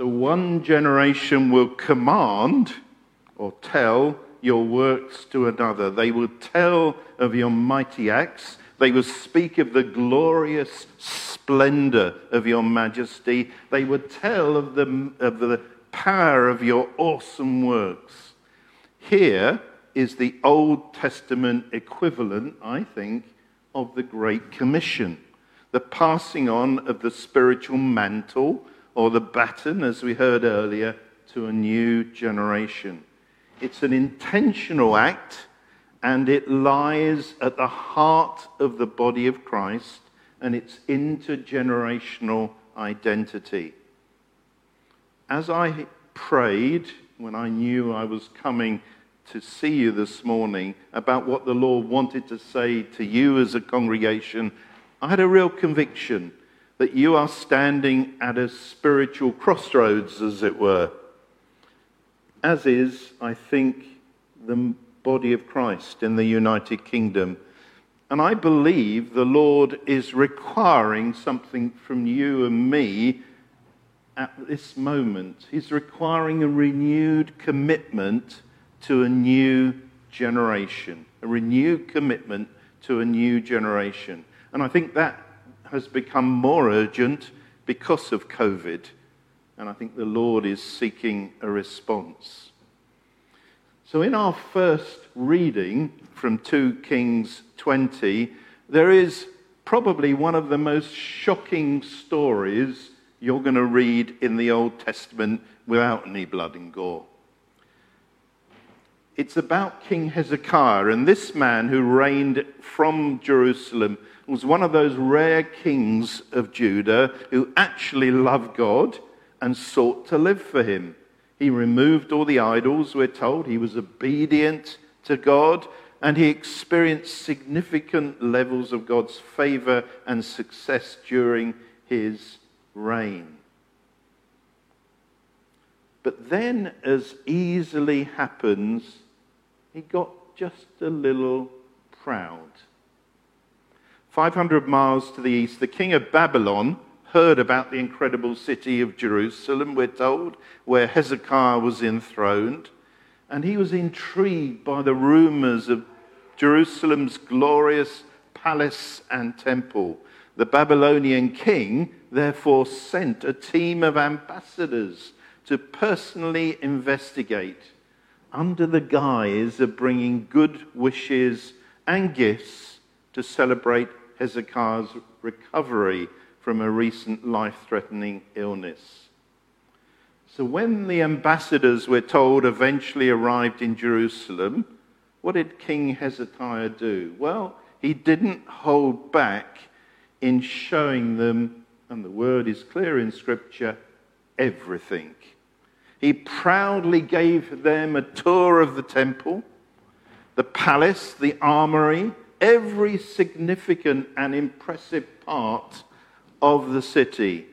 So one generation will command or tell your works to another. They will tell of your mighty acts. They will speak of the glorious splendor of your majesty. They will tell of the, of the power of your awesome works. Here is the Old Testament equivalent, I think, of the Great Commission the passing on of the spiritual mantle or the baton, as we heard earlier, to a new generation. It's an intentional act and it lies at the heart of the body of Christ and its intergenerational identity. As I prayed when I knew I was coming to see you this morning about what the Lord wanted to say to you as a congregation, I had a real conviction that you are standing at a spiritual crossroads, as it were, as is, I think, the body of Christ in the United Kingdom. And I believe the Lord is requiring something from you and me at this moment. He's requiring a renewed commitment to a new generation, a renewed commitment to a new generation. And I think that has become more urgent because of COVID. And I think the Lord is seeking a response. So, in our first reading from 2 Kings 20, there is probably one of the most shocking stories you're going to read in the Old Testament without any blood and gore. It's about King Hezekiah, and this man who reigned from Jerusalem was one of those rare kings of Judah who actually loved God and sought to live for him. He removed all the idols, we're told. He was obedient to God, and he experienced significant levels of God's favor and success during his reign. But then, as easily happens, he got just a little proud. 500 miles to the east, the king of Babylon heard about the incredible city of Jerusalem, we're told, where Hezekiah was enthroned. And he was intrigued by the rumors of Jerusalem's glorious palace and temple. The Babylonian king therefore sent a team of ambassadors to personally investigate under the guise of bringing good wishes and gifts to celebrate Hezekiah's recovery from a recent life threatening illness. So, when the ambassadors, we're told, eventually arrived in Jerusalem, what did King Hezekiah do? Well, he didn't hold back in showing them, and the word is clear in Scripture, everything. He proudly gave them a tour of the temple, the palace, the armory, every significant and impressive part of the city.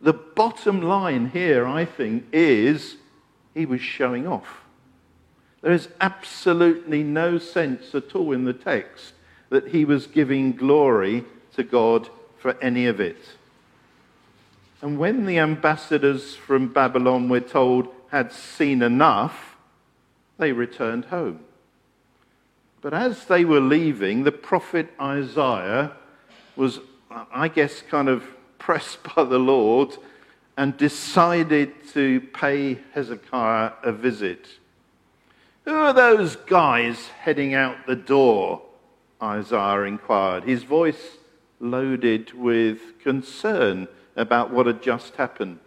The bottom line here, I think, is he was showing off. There is absolutely no sense at all in the text that he was giving glory to God for any of it. And when the ambassadors from Babylon, we're told, had seen enough, they returned home. But as they were leaving, the prophet Isaiah was, I guess, kind of pressed by the Lord and decided to pay Hezekiah a visit. Who are those guys heading out the door? Isaiah inquired, his voice loaded with concern about what had just happened.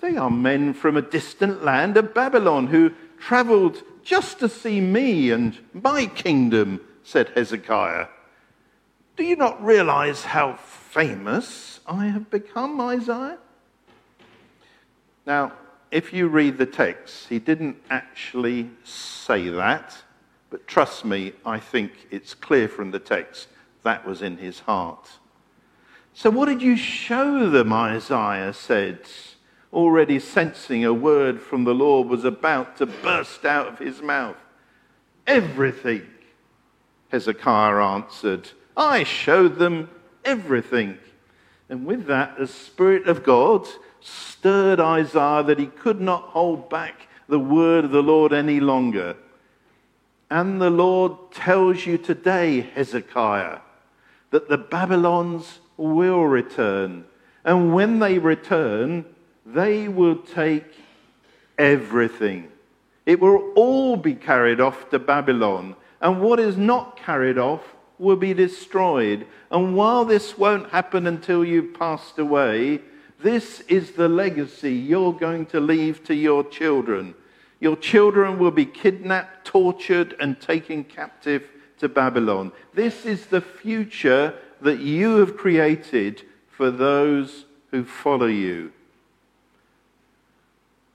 They are men from a distant land of Babylon who traveled just to see me and my kingdom, said Hezekiah. Do you not realize how famous I have become, Isaiah? Now, if you read the text, he didn't actually say that, but trust me, I think it's clear from the text that was in his heart. So, what did you show them? Isaiah said already sensing a word from the Lord was about to burst out of his mouth. Everything, Hezekiah answered. I showed them everything. And with that, the Spirit of God stirred Isaiah that he could not hold back the word of the Lord any longer. And the Lord tells you today, Hezekiah, that the Babylons will return. And when they return, they will take everything. It will all be carried off to Babylon. And what is not carried off will be destroyed. And while this won't happen until you've passed away, this is the legacy you're going to leave to your children. Your children will be kidnapped, tortured, and taken captive to Babylon. This is the future that you have created for those who follow you.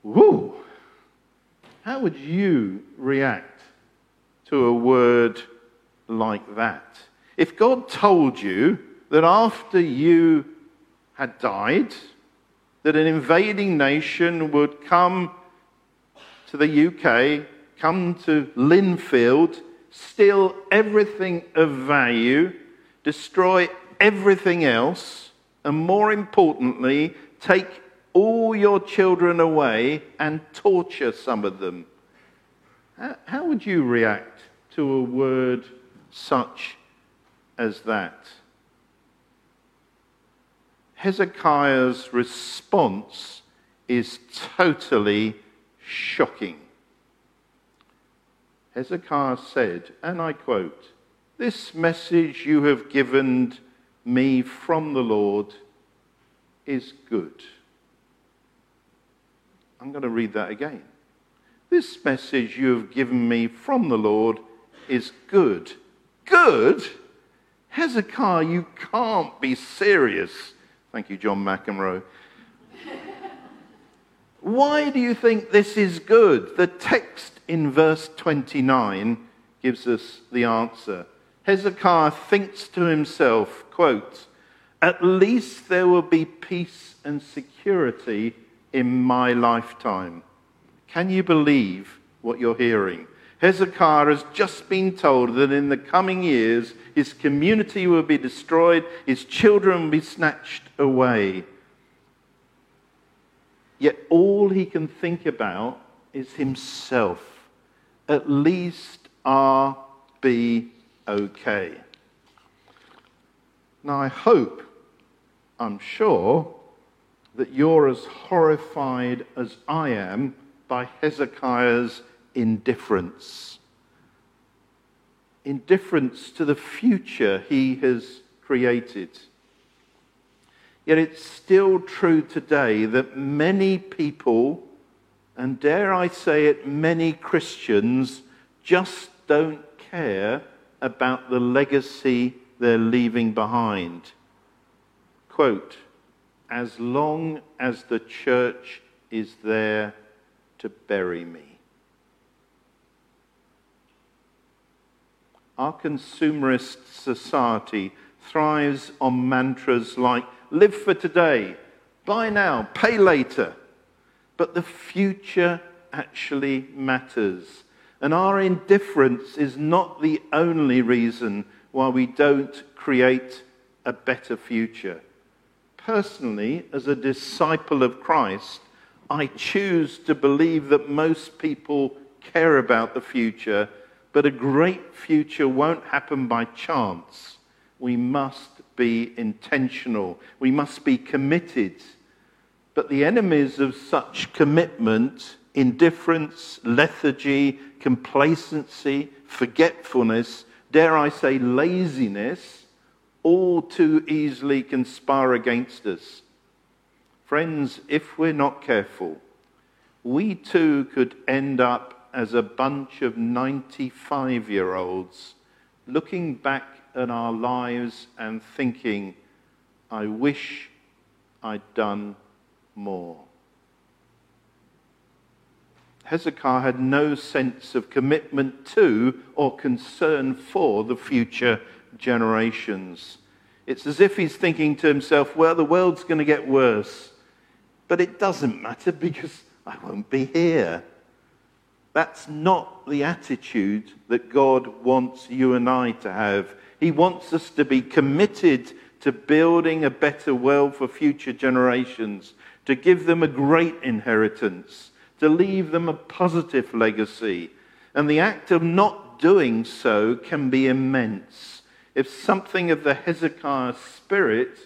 Woo! How would you react to a word like that? If God told you that after you had died, that an invading nation would come to the UK, come to Linfield, steal everything of value, destroy everything else, and more importantly, take all your children away and torture some of them. How, would you react to a word such as that? Hezekiah's response is totally shocking. Hezekiah said, and I quote, This message you have given me from the Lord is good. I'm going to read that again. This message you have given me from the Lord is good. Good? Hezekiah, you can't be serious. Thank you, John McEnroe. Why do you think this is good? The text in verse 29 gives us the answer. Hezekiah thinks to himself, quote, At least there will be peace and security in my lifetime. Can you believe what you're hearing? Hezekiah has just been told that in the coming years his community will be destroyed, his children will be snatched away. Yet all he can think about is himself. At least I'll be okay. Now, I hope, I'm sure, that you're as horrified as I am by Hezekiah's indifference. Indifference to the future he has created. Yet it's still true today that many people, and dare I say it, many Christians, just don't care about the legacy they're leaving behind. Quote, as long as the church is there to bury me. Our consumerist society thrives on mantras like live for today, buy now, pay later. But the future actually matters. And our indifference is not the only reason why we don't create a better future personally, as a disciple of Christ, I choose to believe that most people care about the future, but a great future won't happen by chance. We must be intentional, we must be committed. But the enemies of such commitment, indifference, lethargy, complacency, forgetfulness, dare I say laziness, all too easily conspire against us. Friends, if we're not careful, we too could end up as a bunch of 95 year olds looking back at our lives and thinking, I wish I'd done more. Hezekiah had no sense of commitment to or concern for the future generations. It's as if he's thinking to himself, well, the world's going to get worse, but it doesn't matter because I won't be here. That's not the attitude that God wants you and I to have. He wants us to be committed to building a better world for future generations, to give them a great inheritance, to leave them a positive legacy. And the act of not doing so can be immense. If something of the Hezekiah spirit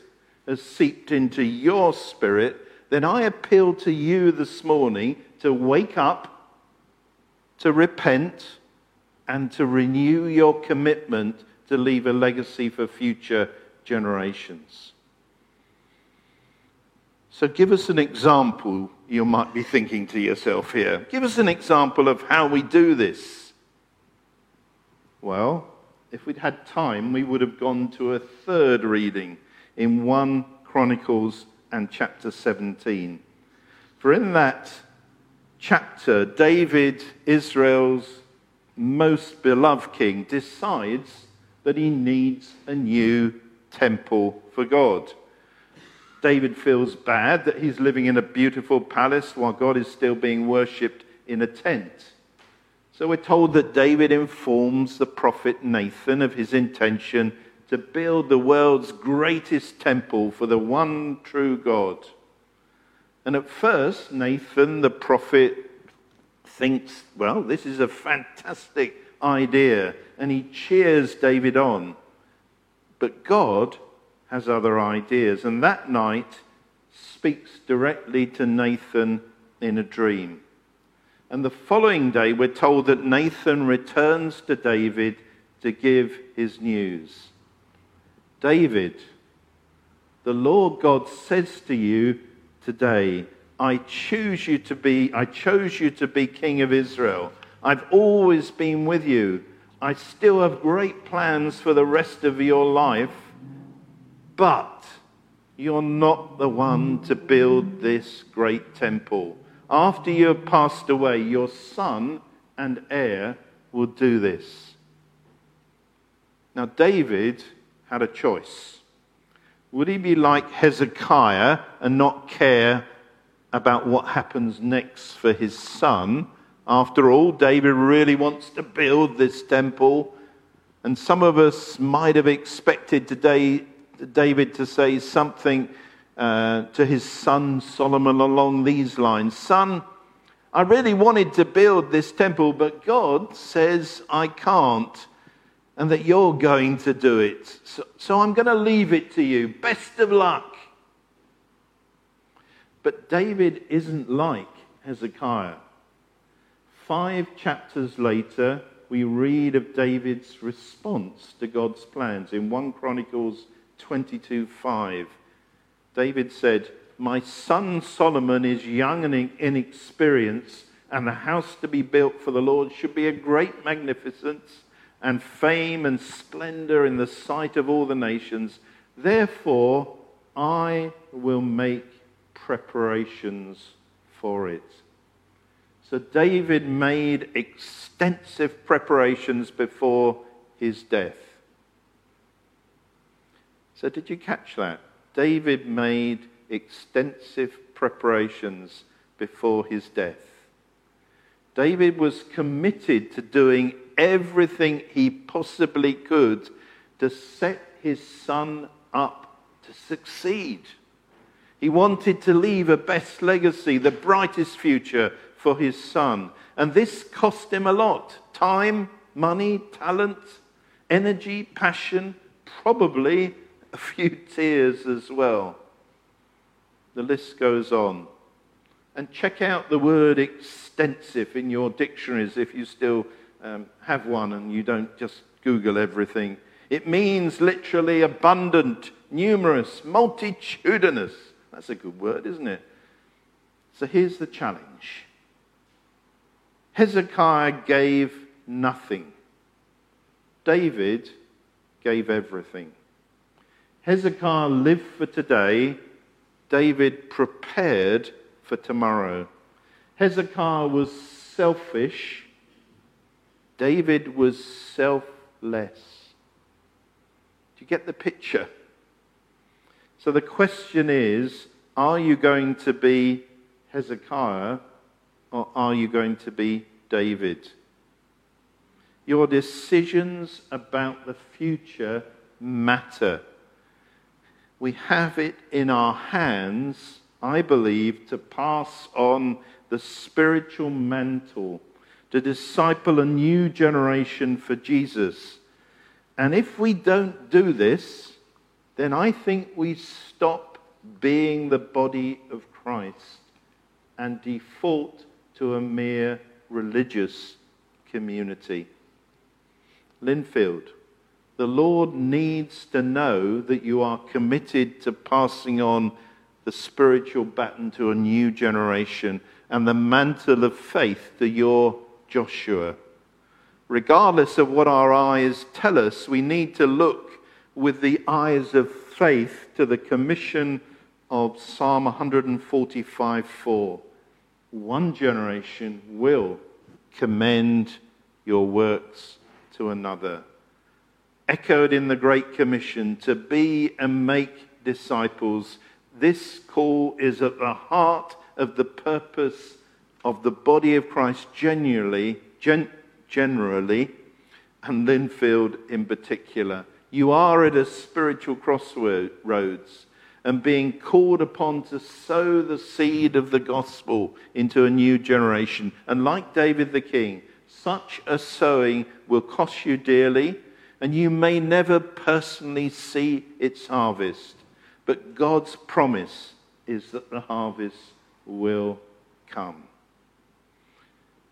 has seeped into your spirit, then I appeal to you this morning to wake up, to repent, and to renew your commitment to leave a legacy for future generations. So, give us an example, you might be thinking to yourself here. Give us an example of how we do this. Well, if we'd had time, we would have gone to a third reading in 1 Chronicles and chapter 17. For in that chapter, David, Israel's most beloved king, decides that he needs a new temple for God. David feels bad that he's living in a beautiful palace while God is still being worshipped in a tent. So we're told that David informs the prophet Nathan of his intention to build the world's greatest temple for the one true God. And at first, Nathan, the prophet, thinks, well, this is a fantastic idea, and he cheers David on. But God has other ideas, and that night speaks directly to Nathan in a dream. And the following day, we're told that Nathan returns to David to give his news. David, the Lord God says to you today, I choose you to be, I chose you to be king of Israel. I've always been with you. I still have great plans for the rest of your life, but you're not the one to build this great temple. After you have passed away, your son and heir will do this. Now, David had a choice. Would he be like Hezekiah and not care about what happens next for his son? After all, David really wants to build this temple. And some of us might have expected today David to say something uh, to his son Solomon along these lines Son, I really wanted to build this temple, but God says I can't and that you're going to do it. So, so I'm going to leave it to you. Best of luck. But David isn't like Hezekiah. Five chapters later, we read of David's response to God's plans in 1 Chronicles 22 5. David said, My son Solomon is young and inexperienced, and the house to be built for the Lord should be a great magnificence and fame and splendor in the sight of all the nations. Therefore, I will make preparations for it. So David made extensive preparations before his death. So, did you catch that? David made extensive preparations before his death. David was committed to doing everything he possibly could to set his son up to succeed. He wanted to leave a best legacy, the brightest future for his son. And this cost him a lot time, money, talent, energy, passion, probably a few tears as well. The list goes on. And check out the word extensive in your dictionaries if you still um, have one and you don't just Google everything. It means literally abundant, numerous, multitudinous. That's a good word, isn't it? So here's the challenge Hezekiah gave nothing, David gave everything. Hezekiah lived for today, David prepared for tomorrow. Hezekiah was selfish, David was selfless. Do you get the picture? So the question is are you going to be Hezekiah or are you going to be David? Your decisions about the future matter. We have it in our hands I believe, to pass on the spiritual mantle, to disciple a new generation for Jesus. And if we don't do this, then I think we stop being the body of Christ and default to a mere religious community. Linfield, the Lord needs to know that you are committed to passing on the spiritual baton to a new generation and the mantle of faith to your Joshua. Regardless of what our eyes tell us, we need to look with the eyes of faith to the commission of Psalm 145 4. One generation will commend your works to another. Echoed in the Great Commission to be and make disciples, this call is at the heart of the purpose of the body of Christ generally, gen- generally and Linfield in particular. You are at a spiritual crossroads and being called upon to sow the seed of the gospel into a new generation. And like David the king, such a sowing will cost you dearly, and you may never personally see its harvest. But God's promise is that the harvest will come.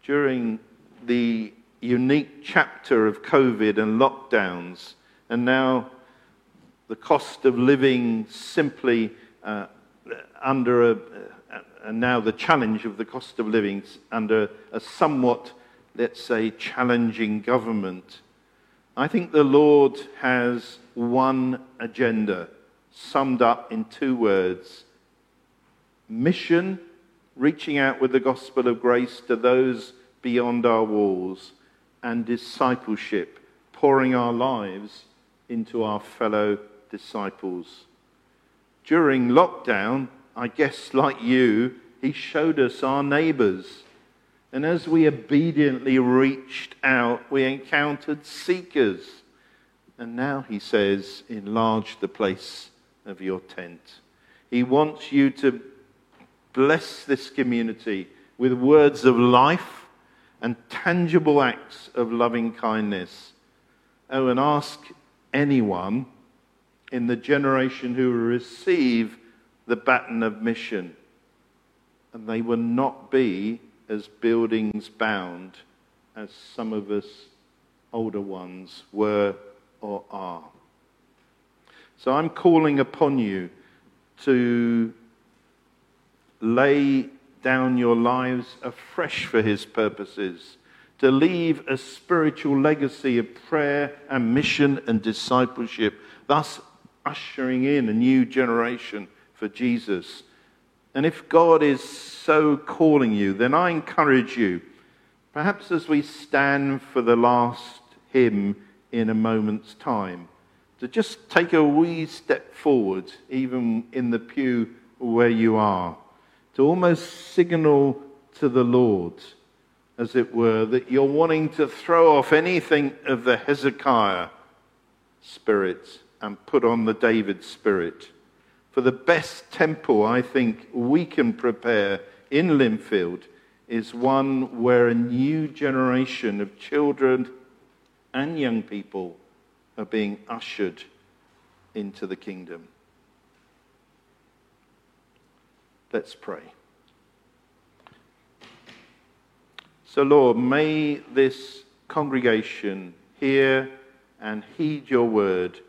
During the unique chapter of COVID and lockdowns, and now the cost of living simply uh, under a, uh, and now the challenge of the cost of living under a somewhat, let's say, challenging government. I think the Lord has one agenda summed up in two words mission, reaching out with the gospel of grace to those beyond our walls, and discipleship, pouring our lives into our fellow disciples. During lockdown, I guess like you, he showed us our neighbors. And as we obediently reached out, we encountered seekers. And now he says, enlarge the place of your tent. He wants you to bless this community with words of life and tangible acts of loving kindness. Oh, and ask anyone in the generation who will receive the baton of mission. And they will not be as buildings bound as some of us older ones were or are. So I'm calling upon you to lay down your lives afresh for his purposes to leave a spiritual legacy of prayer and mission and discipleship, thus ushering in a new generation for Jesus. And if God is so calling you, then I encourage you, perhaps as we stand for the last hymn in a moment's time, to just take a wee step forward, even in the pew where you are, to almost signal to the Lord as it were, that you're wanting to throw off anything of the Hezekiah spirit and put on the David spirit. For the best temple I think we can prepare in Linfield is one where a new generation of children and young people are being ushered into the kingdom. Let's pray. So, Lord, may this congregation hear and heed your word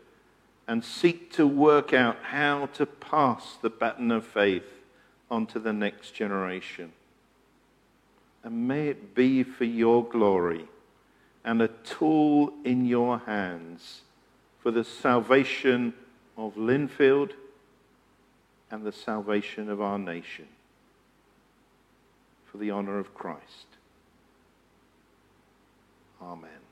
and seek to work out how to pass the baton of faith onto the next generation. And may it be for your glory and a tool in your hands for the salvation of Linfield and the salvation of our nation for the honor of Christ. Amen.